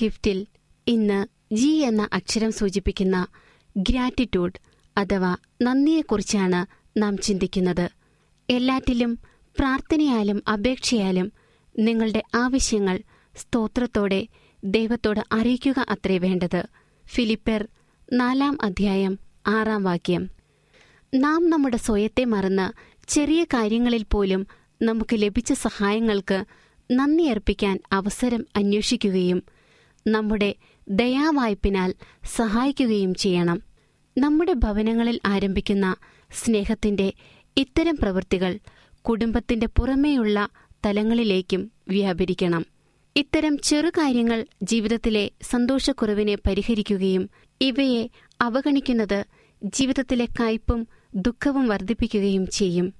ഗിഫ്റ്റിൽ ഇന്ന് ജി എന്ന അക്ഷരം സൂചിപ്പിക്കുന്ന ഗ്രാറ്റിറ്റ്യൂഡ് അഥവാ നന്ദിയെക്കുറിച്ചാണ് നാം ചിന്തിക്കുന്നത്. എല്ലാറ്റിലും പ്രാർത്ഥനയാലും അപേക്ഷയാലും നിങ്ങളുടെ ആവശ്യങ്ങൾ സ്തോത്രത്തോടെ ദൈവത്തോട് അറിയിക്കുക അത്രേ വേണ്ടത്. ഫിലിപ്പർ നാലാം അധ്യായം ആറാം വാക്യം. നാം നമ്മുടെ സ്വയത്തെ മറന്ന് ചെറിയ കാര്യങ്ങളിൽ പോലും നമുക്ക് ലഭിച്ച സഹായങ്ങൾക്ക് നന്ദി അർപ്പിക്കാൻ അവസരം അന്വേഷിക്കുകയും നമ്മുടെ ദയാവായ്പിനാൽ സഹായിക്കുകയും ചെയ്യണം. നമ്മുടെ ഭവനങ്ങളിൽ ആരംഭിക്കുന്ന സ്നേഹത്തിന്റെ ഇത്തരം പ്രവൃത്തികൾ കുടുംബത്തിന്റെ പുറമേയുള്ള തലങ്ങളിലേക്കും വ്യാപരിക്കണം. ഇത്തരം ചെറുകാര്യങ്ങൾ ജീവിതത്തിലെ സന്തോഷക്കുറവിനെ പരിഹരിക്കുകയും ഇവയെ അവഗണിക്കുന്നത് ജീവിതത്തിലെ കയ്പും ദുഃഖവും വർദ്ധിപ്പിക്കുകയും ചെയ്യും.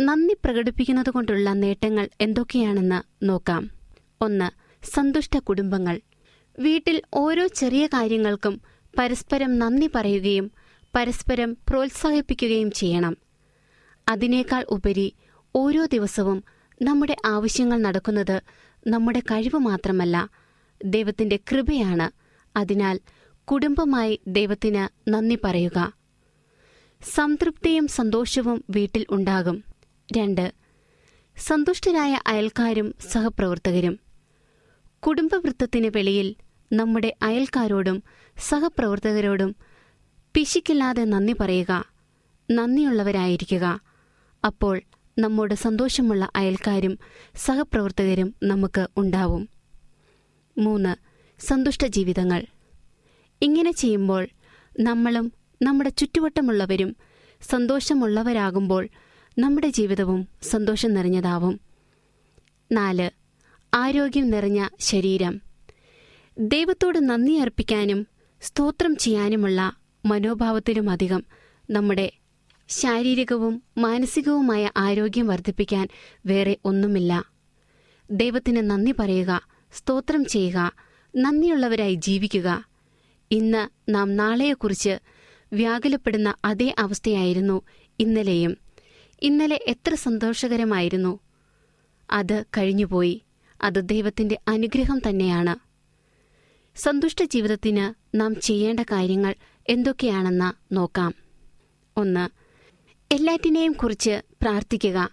നന്ദി പ്രകടിപ്പിക്കുന്നതുകൊണ്ടുള്ള നേട്ടങ്ങൾ എന്തൊക്കെയാണെന്ന് നോക്കാം. ഒന്ന് സന്തുഷ്ട കുടുംബങ്ങൾ. വീട്ടിൽ ഓരോ ചെറിയ കാര്യങ്ങൾക്കും പരസ്പരം നന്ദി പറയുകയും പരസ്പരം പ്രോത്സാഹിപ്പിക്കുകയും ചെയ്യണം. അതിനേക്കാൾ ഉപരി ഓരോ ദിവസവും നമ്മുടെ ആവശ്യങ്ങൾ നടക്കുന്നത് നമ്മുടെ കഴിവ് മാത്രമല്ല ദൈവത്തിന്റെ കൃപയാണ്. അതിനാൽ കുടുംബമായി ദൈവത്തിന് നന്ദി പറയുക. സംതൃപ്തിയും സന്തോഷവും വീട്ടിൽ ഉണ്ടാകും. രണ്ട് സന്തുഷ്ടരായ അയൽക്കാരും സഹപ്രവർത്തകരും. കുടുംബവൃത്തത്തിന് വെളിയിൽ നമ്മുടെ അയൽക്കാരോടും സഹപ്രവർത്തകരോടും പിശിക്കില്ലാതെ നന്ദി പറയുക നന്ദിയുള്ളവരായിരിക്കുക. അപ്പോൾ നമ്മോട് സന്തോഷമുള്ള അയൽക്കാരും സഹപ്രവർത്തകരും നമുക്ക് ഉണ്ടാവും. മൂന്ന് സന്തുഷ്ട ജീവിതങ്ങൾ. ഇങ്ങനെ ചെയ്യുമ്പോൾ നമ്മളും നമ്മുടെ ചുറ്റുവട്ടമുള്ളവരും സന്തോഷമുള്ളവരാകുമ്പോൾ നമ്മുടെ ജീവിതവും സന്തോഷം നിറഞ്ഞതാവും. നാല് ആരോഗ്യം നിറഞ്ഞ ശരീരം. ദൈവത്തോട് നന്ദി അർപ്പിക്കാനും സ്തോത്രം ചെയ്യാനുമുള്ള മനോഭാവത്തിലുമധികം നമ്മുടെ ശാരീരികവും മാനസികവുമായ ആരോഗ്യം വർദ്ധിപ്പിക്കാൻ വേറെ ഒന്നുമില്ല. ദൈവത്തിന് നന്ദി പറയുക സ്തോത്രം ചെയ്യുക നന്ദിയുള്ളവരായി ജീവിക്കുക. ഇന്ന് നാം നാളെയെക്കുറിച്ച് വ്യാകുലപ്പെടുന്ന അതേ അവസ്ഥയായിരുന്നു ഇന്നലെയും. ഇന്നലെ എത്ര സന്തോഷകരമായിരുന്നു. അത് കഴിഞ്ഞുപോയി. അത് ദൈവത്തിന്റെ അനുഗ്രഹം തന്നെയാണ്. സന്തുഷ്ട ജീവിതത്തിന് നാം ചെയ്യേണ്ട കാര്യങ്ങൾ എന്തൊക്കെയാണെന്ന് നോക്കാം. ഒന്ന് എല്ലാറ്റിനെയും കുറിച്ച് പ്രാർത്ഥിക്കുക.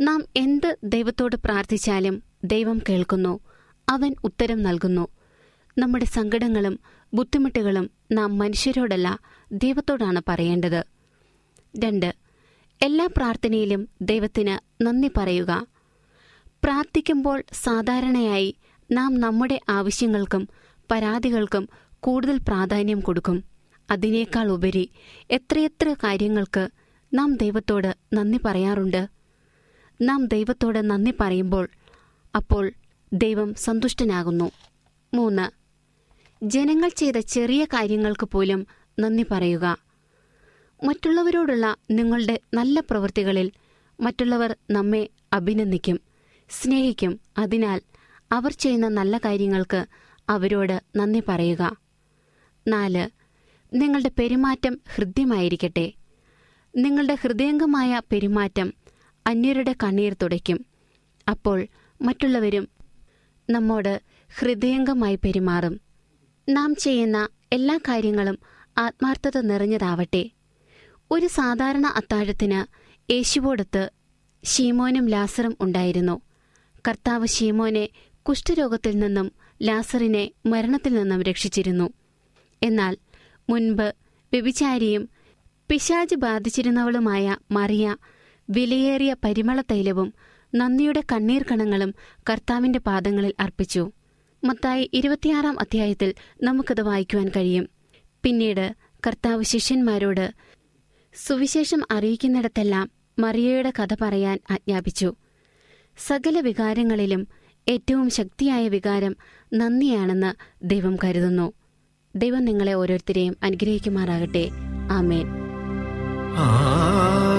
നാം എന്ത് ദൈവത്തോട് പ്രാർത്ഥിച്ചാലും ദൈവം കേൾക്കുന്നു അവൻ ഉത്തരം നൽകുന്നു. നമ്മുടെ സങ്കടങ്ങളും ബുദ്ധിമുട്ടുകളും നാം മനുഷ്യരോടല്ല ദൈവത്തോടാണ് പറയേണ്ടത്. രണ്ട് എല്ലാ പ്രാർത്ഥനയിലും ദൈവത്തിന് നന്ദി പറയുക. പ്രാർത്ഥിക്കുമ്പോൾ സാധാരണയായി നാം നമ്മുടെ ആവശ്യങ്ങൾക്കും പരാതികൾക്കും കൂടുതൽ പ്രാധാന്യം കൊടുക്കും. അതിനേക്കാൾ ഉപരി എത്രയെത്ര കാര്യങ്ങൾക്ക് നാം ദൈവത്തോട് നന്ദി പറയാറുണ്ട്? നാം ദൈവത്തോട് നന്ദി പറയുമ്പോൾ അപ്പോൾ ദൈവം സന്തുഷ്ടനാകുന്നു. മൂന്ന്. ജനങ്ങൾ ചെയ്ത ചെറിയ കാര്യങ്ങൾക്ക് പോലും നന്ദി പറയുക. മറ്റുള്ളവരോടുള്ള നിങ്ങളുടെ നല്ല പ്രവൃത്തികളിൽ മറ്റുള്ളവർ നമ്മെ അഭിനന്ദിക്കും. സ്നേഹിക്കും. അതിനാൽ അവർ ചെയ്യുന്ന നല്ല കാര്യങ്ങൾക്ക് അവരോട് നന്ദി പറയുക. നാല് നിങ്ങളുടെ പെരുമാറ്റം ഹൃദ്യമായിരിക്കട്ടെ. നിങ്ങളുടെ ഹൃദയംഗമായ പെരുമാറ്റം അന്യരുടെ കണ്ണീർ തുടയ്ക്കും. അപ്പോൾ മറ്റുള്ളവരും നമ്മോട് ഹൃദയംഗമായി പെരുമാറും. നാം ചെയ്യുന്ന എല്ലാ കാര്യങ്ങളും ആത്മാർത്ഥത നിറഞ്ഞതാവട്ടെ. ഒരു സാധാരണ അത്താഴത്തിന് യേശുവോടത്ത് ഷീമോനും ലാസറും ഉണ്ടായിരുന്നു. കർത്താവ് ഷീമോനെ കുഷ്ഠരോഗത്തിൽ നിന്നും ലാസറിനെ മരണത്തിൽ നിന്നും രക്ഷിച്ചിരുന്നു. എന്നാൽ മുൻപ് വ്യഭിചാരിയും പിശാജ് ബാധിച്ചിരുന്നവളുമായ മറിയ വിലയേറിയ പരിമള തൈലവും നന്ദിയുടെ കണ്ണീർ കണങ്ങളും കർത്താവിന്റെ പാദങ്ങളിൽ അർപ്പിച്ചു. മത്തായി ഇരുപത്തിയാറാം അധ്യായത്തിൽ നമുക്കത് വായിക്കുവാൻ കഴിയും. പിന്നീട് കർത്താവ് ശിഷ്യന്മാരോട് സുവിശേഷം അറിയിക്കുന്നിടത്തെല്ലാം മറിയയുടെ കഥ പറയാൻ ആജ്ഞാപിച്ചു. സകല വികാരങ്ങളിലും ഏറ്റവും ശക്തിയായ വികാരം നന്ദിയാണെന്ന് ദൈവം കരുതുന്നു. ദൈവം നിങ്ങളെ ഓരോരുത്തരെയും അനുഗ്രഹിക്കുമാറാകട്ടെ. ആമേൻ. ആ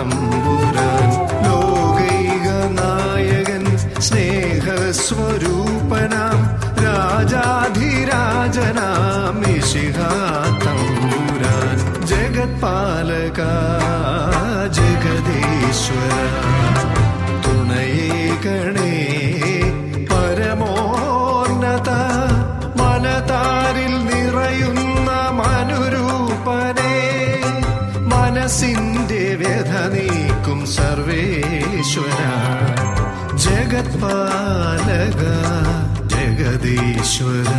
തമ്പുരാൻ ലോകൈക നായകൻ സ്നേഹസ്വരൂപനാം രാജാധിരാജനാം തമ്പുരാൻ ജഗത്പാലക ജഗദീശ്വര നീക്കും സർവേശ്വര. ജഗത്പാലക ജഗദീശ്വര.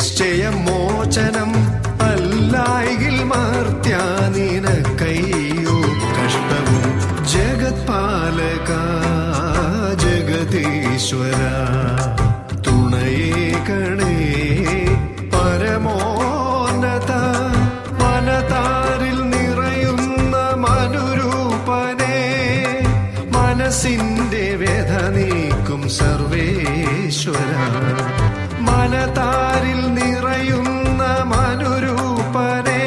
നിശ്ചയം മോചനം അല്ലായിൽ മാർത്യാനീനക്കയ്യോ കഷ്ടവും ജഗത്പാലക തുണയേ കണേ പരമോന്നത മനതാരിൽ നിറയുന്ന മനുരൂപനെ മനസ്സിന്റെ വ്യഥ നീക്കും സർവേശ്വര. മനതാരിൽ നിറയുന്ന മനുരൂപനെ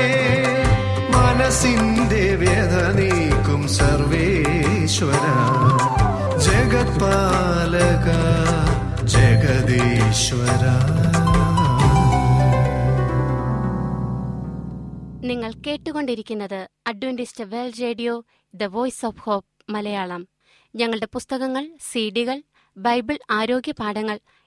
മനസ്സിന്റെ വ്യഥ നീക്കും സർവേശ്വര. ജഗത്പാലക ജഗദീശ്വര നിങ്ങൾ കേട്ടുകൊണ്ടിരിക്കുന്നത് Adventist world radio the voice of hope Malayalam. ഞങ്ങളുടെ പുസ്തകങ്ങൾ സീഡികൾ ബൈബിൾ ആരോഗ്യ പാഠങ്ങൾ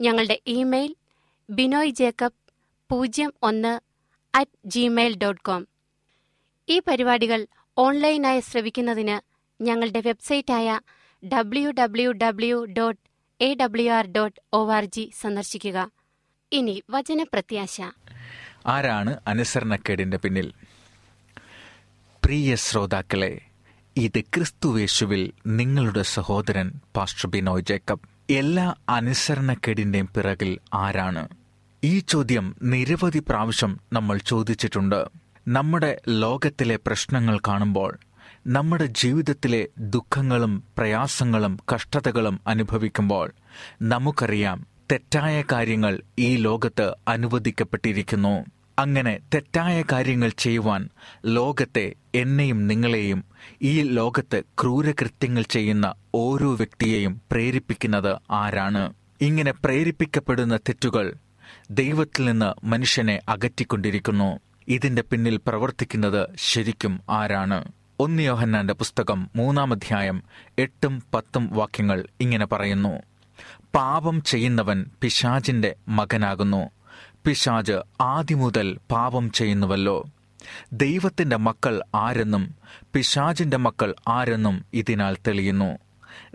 ഞങ്ങളുടെ ഇമെയിൽ ബിനോയ് ജേക്കബ് പൂജ്യം ഒന്ന് അറ്റ് ജിമെയിൽ ഡോട്ട് കോം ഈ പരിപാടികൾ ഓൺലൈനായി ശ്രവിക്കുന്നതിന് ഞങ്ങളുടെ വെബ്സൈറ്റായ W W W dot A W R dot O R G സന്ദർശിക്കുക. ഇനി വചനപ്രത്യാശ. ആരാണ് അനുസരണക്കേടിന്റെ പിന്നിൽ? പ്രിയ ശ്രോതാക്കളെ ഇത് ക്രിസ്തുവേശുവിൽ നിങ്ങളുടെ സഹോദരൻ പാസ്റ്റർ ബിനോയ് ജേക്കബ്. എല്ലാ അനുസരണക്കേടിന്റെയും പിറകിൽ ആരാണ്? ഈ ചോദ്യം നിരവധി പ്രാവശ്യം നമ്മൾ ചോദിച്ചിട്ടുണ്ട്. നമ്മുടെ ലോകത്തിലെ പ്രശ്നങ്ങൾ കാണുമ്പോൾ നമ്മുടെ ജീവിതത്തിലെ ദുഃഖങ്ങളും പ്രയാസങ്ങളും കഷ്ടതകളും അനുഭവിക്കുമ്പോൾ നമുക്കറിയാം തെറ്റായ കാര്യങ്ങൾ ഈ ലോകത്ത് അനുവദിക്കപ്പെട്ടിരിക്കുന്നു. അങ്ങനെ തെറ്റായ കാര്യങ്ങൾ ചെയ്യുവാൻ ലോകത്തെ എന്നെയും നിങ്ങളെയും ഈ ലോകത്ത് ക്രൂരകൃത്യങ്ങൾ ചെയ്യുന്ന ഓരോ വ്യക്തിയെയും പ്രേരിപ്പിക്കുന്നത് ആരാണ്? ഇങ്ങനെ പ്രേരിപ്പിക്കപ്പെടുന്ന തെറ്റുകൾ ദൈവത്തിൽ നിന്ന് മനുഷ്യനെ അകറ്റിക്കൊണ്ടിരിക്കുന്നു. ഇതിന്റെ പിന്നിൽ പ്രവർത്തിക്കുന്നത് ശരിക്കും ആരാണ്? ഒന്ന് യോഹന്നാന്റെ പുസ്തകം മൂന്നാം അധ്യായം എട്ടും പത്തും വാക്യങ്ങൾ ഇങ്ങനെ പറയുന്നു. പാപം ചെയ്യുന്നവൻ പിശാചിന്റെ മകനാകുന്നു. പിശാജ് ആദ്യമുതൽ പാപം ചെയ്യുന്നുവല്ലോ. ദൈവത്തിന്റെ മക്കൾ ആരെന്നും പിശാചിന്റെ മക്കൾ ആരെന്നും ഇതിനാൽ തെളിയുന്നു.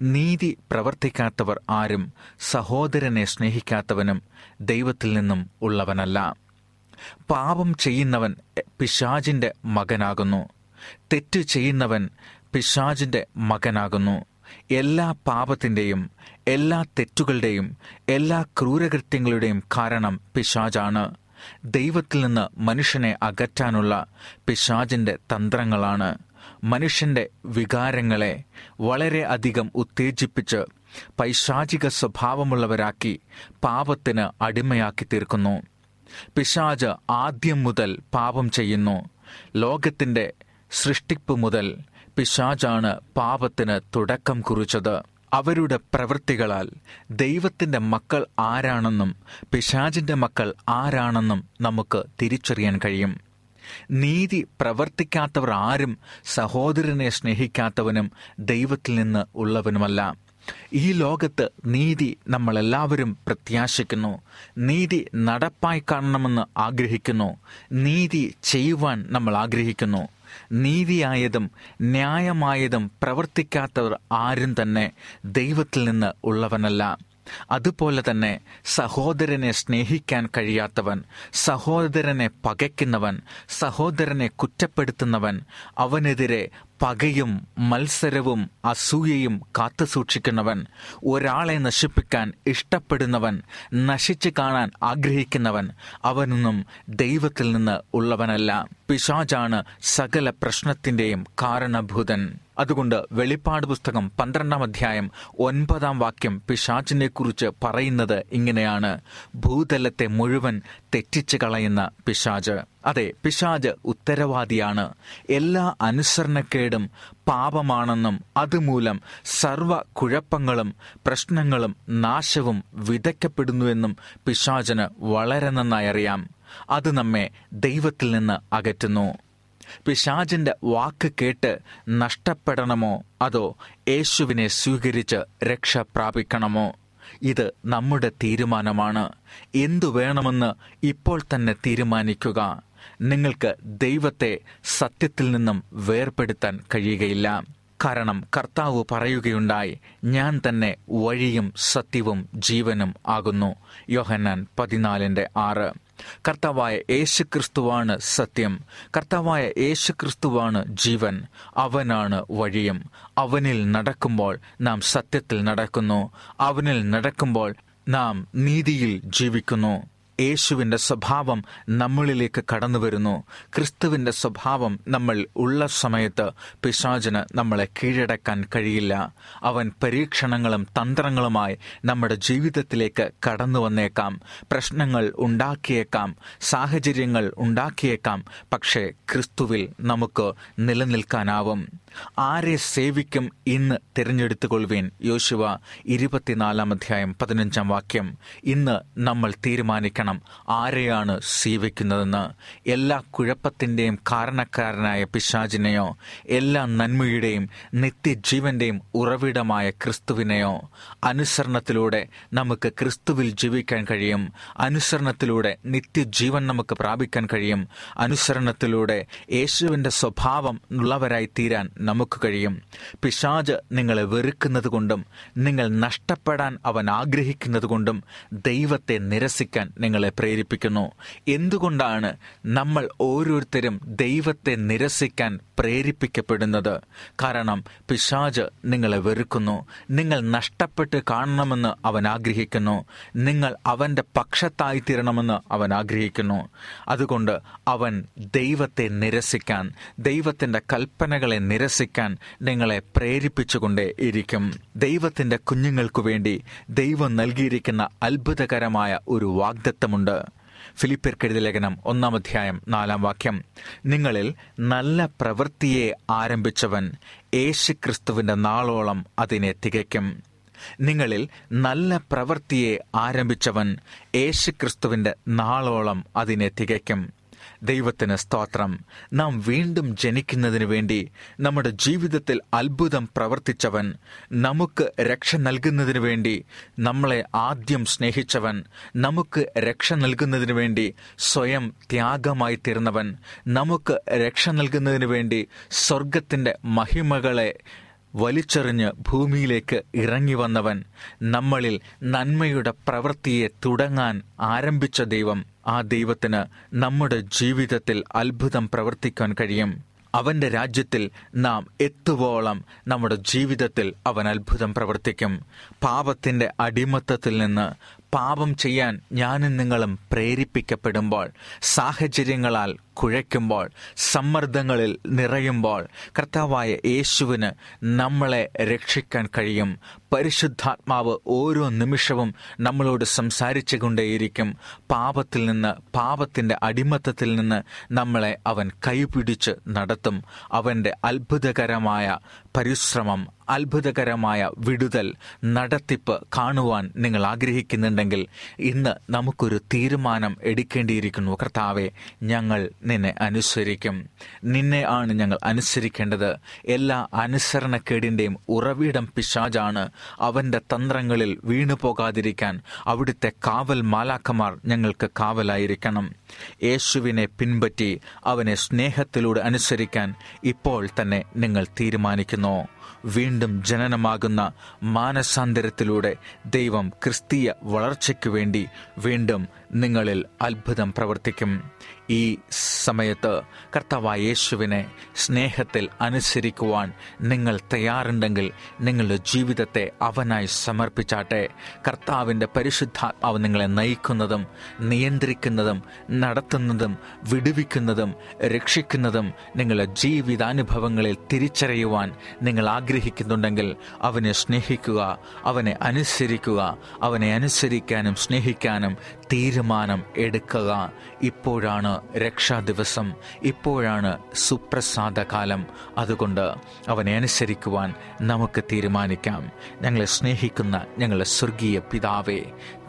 നീതി പ്രവർത്തിക്കാത്തവർ ആരും സഹോദരനെ സ്നേഹിക്കാത്തവനും ദൈവത്തിൽ നിന്നും ഉള്ളവനല്ല. പാപം ചെയ്യുന്നവൻ പിശാചിന്റെ മകനാകുന്നു. തെറ്റ് ചെയ്യുന്നവൻ പിശാചിന്റെ മകനാകുന്നു. എല്ലാ പാപത്തിന്റെയും എല്ലാ തെറ്റുകളുടെയും എല്ലാ ക്രൂരകൃത്യങ്ങളുടെയും കാരണം പിശാജാണ് ദൈവത്തിൽ നിന്ന് മനുഷ്യനെ അകറ്റാനുള്ള പിശാജിന്റെ തന്ത്രങ്ങളാണ്. മനുഷ്യന്റെ വികാരങ്ങളെ വളരെ അധികം ഉത്തേജിപ്പിച്ച് പൈശാചിക സ്വഭാവമുള്ളവരാക്കി പാപത്തിന് അടിമയാക്കി തീർക്കുന്നു. പിശാജ് ആദ്യം മുതൽ പാപം ചെയ്യുന്നു. ലോകത്തിന്റെ സൃഷ്ടിപ്പ് മുതൽ പിശാജാണ് പാപത്തിന് തുടക്കം കുറിച്ചത്. അവരുടെ പ്രവൃത്തികളാൽ ദൈവത്തിന്റെ മക്കൾ ആരാണെന്നും പിശാചിന്റെ മക്കൾ ആരാണെന്നും നമുക്ക് തിരിച്ചറിയാൻ കഴിയും. നീതി പ്രവർത്തിക്കാത്തവർ ആരും സഹോദരനെ സ്നേഹിക്കാത്തവനും ദൈവത്തിൽ നിന്ന് ഉള്ളവനുമല്ല. ഈ ലോകത്ത് നീതി നമ്മളെല്ലാവരും പ്രത്യാശിക്കുന്നു. നീതി നടപ്പായി കാണണമെന്ന് ആഗ്രഹിക്കുന്നു. നീതി ചെയ്യുവാൻ നമ്മൾ ആഗ്രഹിക്കുന്നു. നീതിയായതും ന്യായമായതും പ്രവർത്തിക്കാത്തവർ ആരും തന്നെ ദൈവത്തിൽ നിന്ന് ഉള്ളവനല്ല. അതുപോലെ തന്നെ സഹോദരനെ സ്നേഹിക്കാൻ കഴിയാത്തവൻ സഹോദരനെ പകയ്ക്കുന്നവൻ സഹോദരനെ കുറ്റപ്പെടുത്തുന്നവൻ അവനെതിരെ പകയും മത്സരവും അസൂയയും കാത്തുസൂക്ഷിക്കുന്നവൻ ഒരാളെ നശിപ്പിക്കാൻ ഇഷ്ടപ്പെടുന്നവൻ നശിച്ചു കാണാൻ ആഗ്രഹിക്കുന്നവൻ അവനൊന്നും ദൈവത്തിൽ നിന്ന് ഉള്ളവനല്ല. പിശാജാണ് സകല പ്രശ്നത്തിന്റെയും കാരണഭൂതൻ. അതുകൊണ്ട് വെളിപ്പാട് പുസ്തകം പന്ത്രണ്ടാം അധ്യായം ഒൻപതാം വാക്യം പിശാചിനെ കുറിച്ച് പറയുന്നത് ഇങ്ങനെയാണ്. ഭൂതലത്തെ മുഴുവൻ തെറ്റിച്ചു കളയുന്ന പിശാജ് അതെ പിശാജ് ഉത്തരവാദിയാണ്. എല്ലാ അനുസരണക്കേടും പാപമാണെന്നും അതുമൂലം സർവ കുഴപ്പങ്ങളും പ്രശ്നങ്ങളും നാശവും വിതയ്ക്കപ്പെടുന്നുവെന്നും പിശാചന് വളരെ നന്നായി അറിയാം. അത് നമ്മെ ദൈവത്തിൽ നിന്ന് അകറ്റുന്നു. പിശാചിന്റെ വാക്ക് കേട്ട് നഷ്ടപ്പെടണമോ? അതോ യേശുവിനെ സ്വീകരിച്ച് രക്ഷ പ്രാപിക്കണമോ? ഇത് നമ്മുടെ തീരുമാനമാണ്. എന്തു വേണമെന്ന് ഇപ്പോൾ തന്നെ തീരുമാനിക്കുക. നിങ്ങൾക്ക് ദൈവത്തെ സത്യത്തിൽ നിന്നും വേർപെടുത്താൻ കഴിയുകയില്ല. കാരണം കർത്താവ് പറയുകയുണ്ടായി ഞാൻ തന്നെ വഴിയും സത്യവും ജീവനും ആകുന്നു. യോഹന്നാൻ പതിനാലിന്റെ ആറ്. കർത്താവായ യേശു ക്രിസ്തുവാണ് സത്യം. കർത്താവായ യേശു ക്രിസ്തുവാണ് ജീവൻ. അവനാണ് വഴിയും. അവനിൽ നടക്കുമ്പോൾ നാം സത്യത്തിൽ നടക്കുന്നു. അവനിൽ നടക്കുമ്പോൾ നാം നീതിയിൽ ജീവിക്കുന്നു. യേശുവിന്റെ സ്വഭാവം നമ്മളിലേക്ക് കടന്നു വരുന്നു. ക്രിസ്തുവിന്റെ സ്വഭാവം നമ്മൾ ഉള്ള സമയത്ത് പിശാചിന് നമ്മളെ കീഴടക്കാൻ കഴിയില്ല. അവൻ പരീക്ഷണങ്ങളും തന്ത്രങ്ങളുമായി നമ്മുടെ ജീവിതത്തിലേക്ക് കടന്നു വന്നേക്കാം. പ്രശ്നങ്ങൾ ഉണ്ടാക്കിയേക്കാം. സാഹചര്യങ്ങൾ ഉണ്ടാക്കിയേക്കാം. പക്ഷേ ക്രിസ്തുവിൽ നമുക്ക് നിലനിൽക്കാനാവും. ആരെ സേവിക്കും ഇന്ന് തിരഞ്ഞെടുത്തുകൊള്ളുവേൻ? യോശുവ ഇരുപത്തിനാലാം അധ്യായം പതിനഞ്ചാം വാക്യം. ഇന്ന് നമ്മൾ തീരുമാനിക്കണം ആരെയാണ് സേവിക്കുന്നതെന്ന്. എല്ലാ കുഴപ്പത്തിന്റെയും കാരണക്കാരനായ പിശാചിനെയോ എല്ലാ നന്മയുടെയും നിത്യജീവന്റെയും ഉറവിടമായ ക്രിസ്തുവിനെയോ അനുസരണത്തിലൂടെ നമുക്ക് ക്രിസ്തുവിൽ ജീവിക്കാൻ കഴിയും. അനുസരണത്തിലൂടെ നിത്യജീവൻ നമുക്ക് പ്രാപിക്കാൻ കഴിയും. അനുസരണത്തിലൂടെ യേശുവിന്റെ സ്വഭാവം ഉള്ളവരായി തീരാൻ നമുക്ക് കഴിയും. പിശാജ് നിങ്ങളെ വെറുക്കുന്നത് കൊണ്ടും നിങ്ങൾ നഷ്ടപ്പെടാൻ അവൻ ആഗ്രഹിക്കുന്നത് കൊണ്ടും ദൈവത്തെ നിരസിക്കാൻ നിങ്ങളെ പ്രേരിപ്പിക്കുന്നു. എന്തുകൊണ്ടാണ് നമ്മൾ ഓരോരുത്തരും ദൈവത്തെ നിരസിക്കാൻ പ്രേരിപ്പിക്കപ്പെടുന്നത്? കാരണം പിശാജ് നിങ്ങളെ വെറുക്കുന്നു. നിങ്ങൾ നഷ്ടപ്പെട്ട് കാണണമെന്ന് അവൻ ആഗ്രഹിക്കുന്നു. നിങ്ങൾ അവന്റെ പക്ഷത്തായി തീരണമെന്ന് അവൻ ആഗ്രഹിക്കുന്നു. അതുകൊണ്ട് അവൻ ദൈവത്തെ നിരസിക്കാൻ ദൈവത്തിന്റെ കൽപ്പനകളെ നിരസിക്കാൻ നിങ്ങളെ പ്രേരിപ്പിച്ചുകൊണ്ടേ ഇരിക്കും. ദൈവത്തിന്റെ കുഞ്ഞുങ്ങൾക്കു വേണ്ടി ദൈവം നൽകിയിരിക്കുന്ന അത്ഭുതകരമായ ഒരു വാഗ്ദത്തമുണ്ട്. ഫിലിപ്പിയർക്കെഴുതിയ ലേഖനം ഒന്നാം അധ്യായം നാലാം വാക്യം. നിങ്ങളിൽ നല്ല പ്രവൃത്തിയെ ആരംഭിച്ചവൻ യേശുക്രിസ്തുവിന്റെ നാളോളം അതിനെ തികയ്ക്കും. നിങ്ങളിൽ നല്ല പ്രവൃത്തിയെ ആരംഭിച്ചവൻ യേശുക്രിസ്തുവിന്റെ നാളോളം അതിനെ തികയ്ക്കും. ദൈവത്തിന് സ്തോത്രം. നാം വീണ്ടും ജനിക്കുന്നതിനു വേണ്ടി നമ്മുടെ ജീവിതത്തിൽ അത്ഭുതം പ്രവർത്തിച്ചവൻ നമുക്ക് രക്ഷ നൽകുന്നതിനു വേണ്ടി നമ്മളെ ആദ്യം സ്നേഹിച്ചവൻ നമുക്ക് രക്ഷ നൽകുന്നതിനു വേണ്ടി സ്വയം ത്യാഗമായി തീർന്നവൻ നമുക്ക് രക്ഷ നൽകുന്നതിനു വേണ്ടി സ്വർഗത്തിന്റെ മഹിമകളെ വലിച്ചെറിഞ്ഞ് ഭൂമിയിലേക്ക് ഇറങ്ങി വന്നവൻ നമ്മളിൽ നന്മയുടെ പ്രവൃത്തിയെ തുടങ്ങാൻ ആരംഭിച്ച ദൈവം. ആ ദൈവത്തിന് നമ്മുടെ ജീവിതത്തിൽ അത്ഭുതം പ്രവർത്തിക്കാൻ കഴിയും. അവന്റെ രാജ്യത്തിൽ നാം എത്തുവോളം നമ്മുടെ ജീവിതത്തിൽ അവൻ അത്ഭുതം പ്രവർത്തിക്കും. പാപത്തിന്റെ അടിമത്തത്തിൽ നിന്ന് പാപം ചെയ്യാൻ ഞാനും നിങ്ങളും പ്രേരിപ്പിക്കപ്പെടുമ്പോൾ സാഹചര്യങ്ങളാൽ കുഴയ്ക്കുമ്പോൾ സമ്മർദ്ദങ്ങളിൽ നിറയുമ്പോൾ കർത്താവായ യേശുവിന് നമ്മളെ രക്ഷിക്കാൻ കഴിയും. പരിശുദ്ധാത്മാവ് ഓരോ നിമിഷവും നമ്മളോട് സംസാരിച്ചു കൊണ്ടേയിരിക്കും പാപത്തിൽ നിന്ന് പാപത്തിന്റെ അടിമത്തത്തിൽ നിന്ന് നമ്മളെ അവൻ കൈപിടിച്ച് നടത്തും. അവന്റെ അത്ഭുതകരമായ പരിശ്രമം അത്ഭുതകരമായ വിടുതൽ നടത്തിപ്പ് കാണുവാൻ നിങ്ങൾ ആഗ്രഹിക്കുന്നുണ്ടെങ്കിൽ ഇന്ന് നമുക്കൊരു തീരുമാനം എടുക്കേണ്ടിയിരിക്കുന്നു. കർത്താവെ ഞങ്ങൾ നിന്നെ അനുസരിക്കും. നിന്നെ ആണ് ഞങ്ങൾ അനുസരിക്കേണ്ടത്. എല്ലാ അനുസരണക്കേടിന്റെയും ഉറവിടം പിശാജാണ് അവന്റെ തന്ത്രങ്ങളിൽ വീണു പോകാതിരിക്കാൻ അവിടുത്തെ കാവൽ മാലാക്കമാർ ഞങ്ങൾക്ക് കാവലായിരിക്കണം. യേശുവിനെ പിൻപറ്റി അവനെ സ്നേഹത്തിലൂടെ അനുസരിക്കാൻ ഇപ്പോൾ തന്നെ നിങ്ങൾ തീരുമാനിക്കുന്നു. വീണ്ടും ജനനമാകുന്ന മാനസാന്തരത്തിലൂടെ ദൈവം ക്രിസ്തീയ വളർച്ചയ്ക്കു വേണ്ടി വീണ്ടും നിങ്ങളിൽ അത്ഭുതം പ്രവർത്തിക്കും. ഈ സമയത്ത് കർത്താവായ യേശുവിനെ സ്നേഹത്തിൽ അനുസരിക്കുവാൻ നിങ്ങൾ തയ്യാറുണ്ടെങ്കിൽ നിങ്ങളുടെ ജീവിതത്തെ അവനായി സമർപ്പിച്ചാട്ടെ. കർത്താവിന്റെ പരിശുദ്ധാത്മാവ് നിങ്ങളെ നയിക്കുന്നതും നിയന്ത്രിക്കുന്നതും നടത്തുന്നതും വിടുവിക്കുന്നതും രക്ഷിക്കുന്നതും നിങ്ങളുടെ ജീവിതാനുഭവങ്ങളിൽ തിരിച്ചറിയുവാൻ നിങ്ങൾ ആഗ്രഹിക്കുന്നുണ്ടെങ്കിൽ അവനെ സ്നേഹിക്കുക അവനെ അനുസരിക്കുക അവനെ അനുസരിക്കാനും സ്നേഹിക്കാനും തീരുമാനം എടുക്കുക. ഇപ്പോഴാണ് രക്ഷാദിവസം ഇപ്പോഴാണ് സുപ്രസാദ കാലം. അതുകൊണ്ട് അവനെ അനുസരിക്കുവാൻ നമുക്ക് തീരുമാനിക്കാം. ഞങ്ങളെ സ്നേഹിക്കുന്ന ഞങ്ങളുടെ സ്വർഗീയ പിതാവേ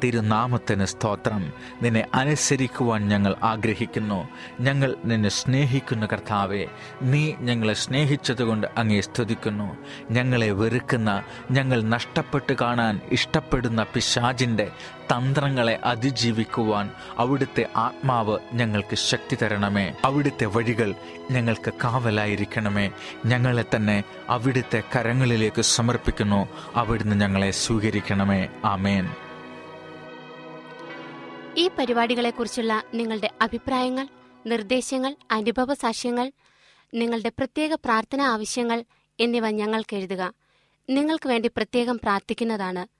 തിരുനാമത്തിന് സ്തോത്രം. നിന്നെ അനുസരിക്കുവാൻ ഞങ്ങൾ ആഗ്രഹിക്കുന്നു. ഞങ്ങൾ നിന്നെ സ്നേഹിക്കുന്ന കർത്താവെ നീ ഞങ്ങളെ സ്നേഹിച്ചതുകൊണ്ട് അങ്ങേ സ്തുതിക്കുന്നു. ഞങ്ങളെ വെറുക്കുന്ന ഞങ്ങൾ നഷ്ടപ്പെട്ട് കാണാൻ ഇഷ്ടപ്പെടുന്ന പിശാജിന്റെ തന്ത്രങ്ങളെ അതിജീവിക്കുവാൻ അവിടുത്തെ ആത്മാവ് ഞങ്ങൾക്ക് ശക്തി തരണമേ. അവിടുത്തെ വഴികൾ ഞങ്ങൾക്ക് കാവലായിരിക്കണമേ. ഞങ്ങളെ തന്നെ അവിടുത്തെ കരങ്ങളിലേക്ക് സമർപ്പിക്കുന്നു. അവിടുന്ന് ഞങ്ങളെ സ്വീകരിക്കണമേ. ആമേൻ. ഈ പരിപാടികളെക്കുറിച്ചുള്ള നിങ്ങളുടെ അഭിപ്രായങ്ങൾ നിർദ്ദേശങ്ങൾ അനുഭവ സാക്ഷ്യങ്ങൾ നിങ്ങളുടെ പ്രത്യേക പ്രാർത്ഥന ആവശ്യങ്ങൾ എന്നിവ ഞങ്ങൾക്ക് എഴുതുക. നിങ്ങൾക്ക് വേണ്ടി പ്രത്യേകം പ്രാർത്ഥിക്കുന്നതാണ്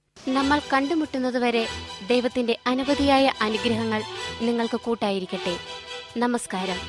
നമ്മൾ കണ്ടുമുട്ടുന്നതുവരെ ദൈവത്തിന്റെ അനവധിയായ അനുഗ്രഹങ്ങൾ നിങ്ങൾക്ക് കൂട്ടായിരിക്കട്ടെ. നമസ്കാരം.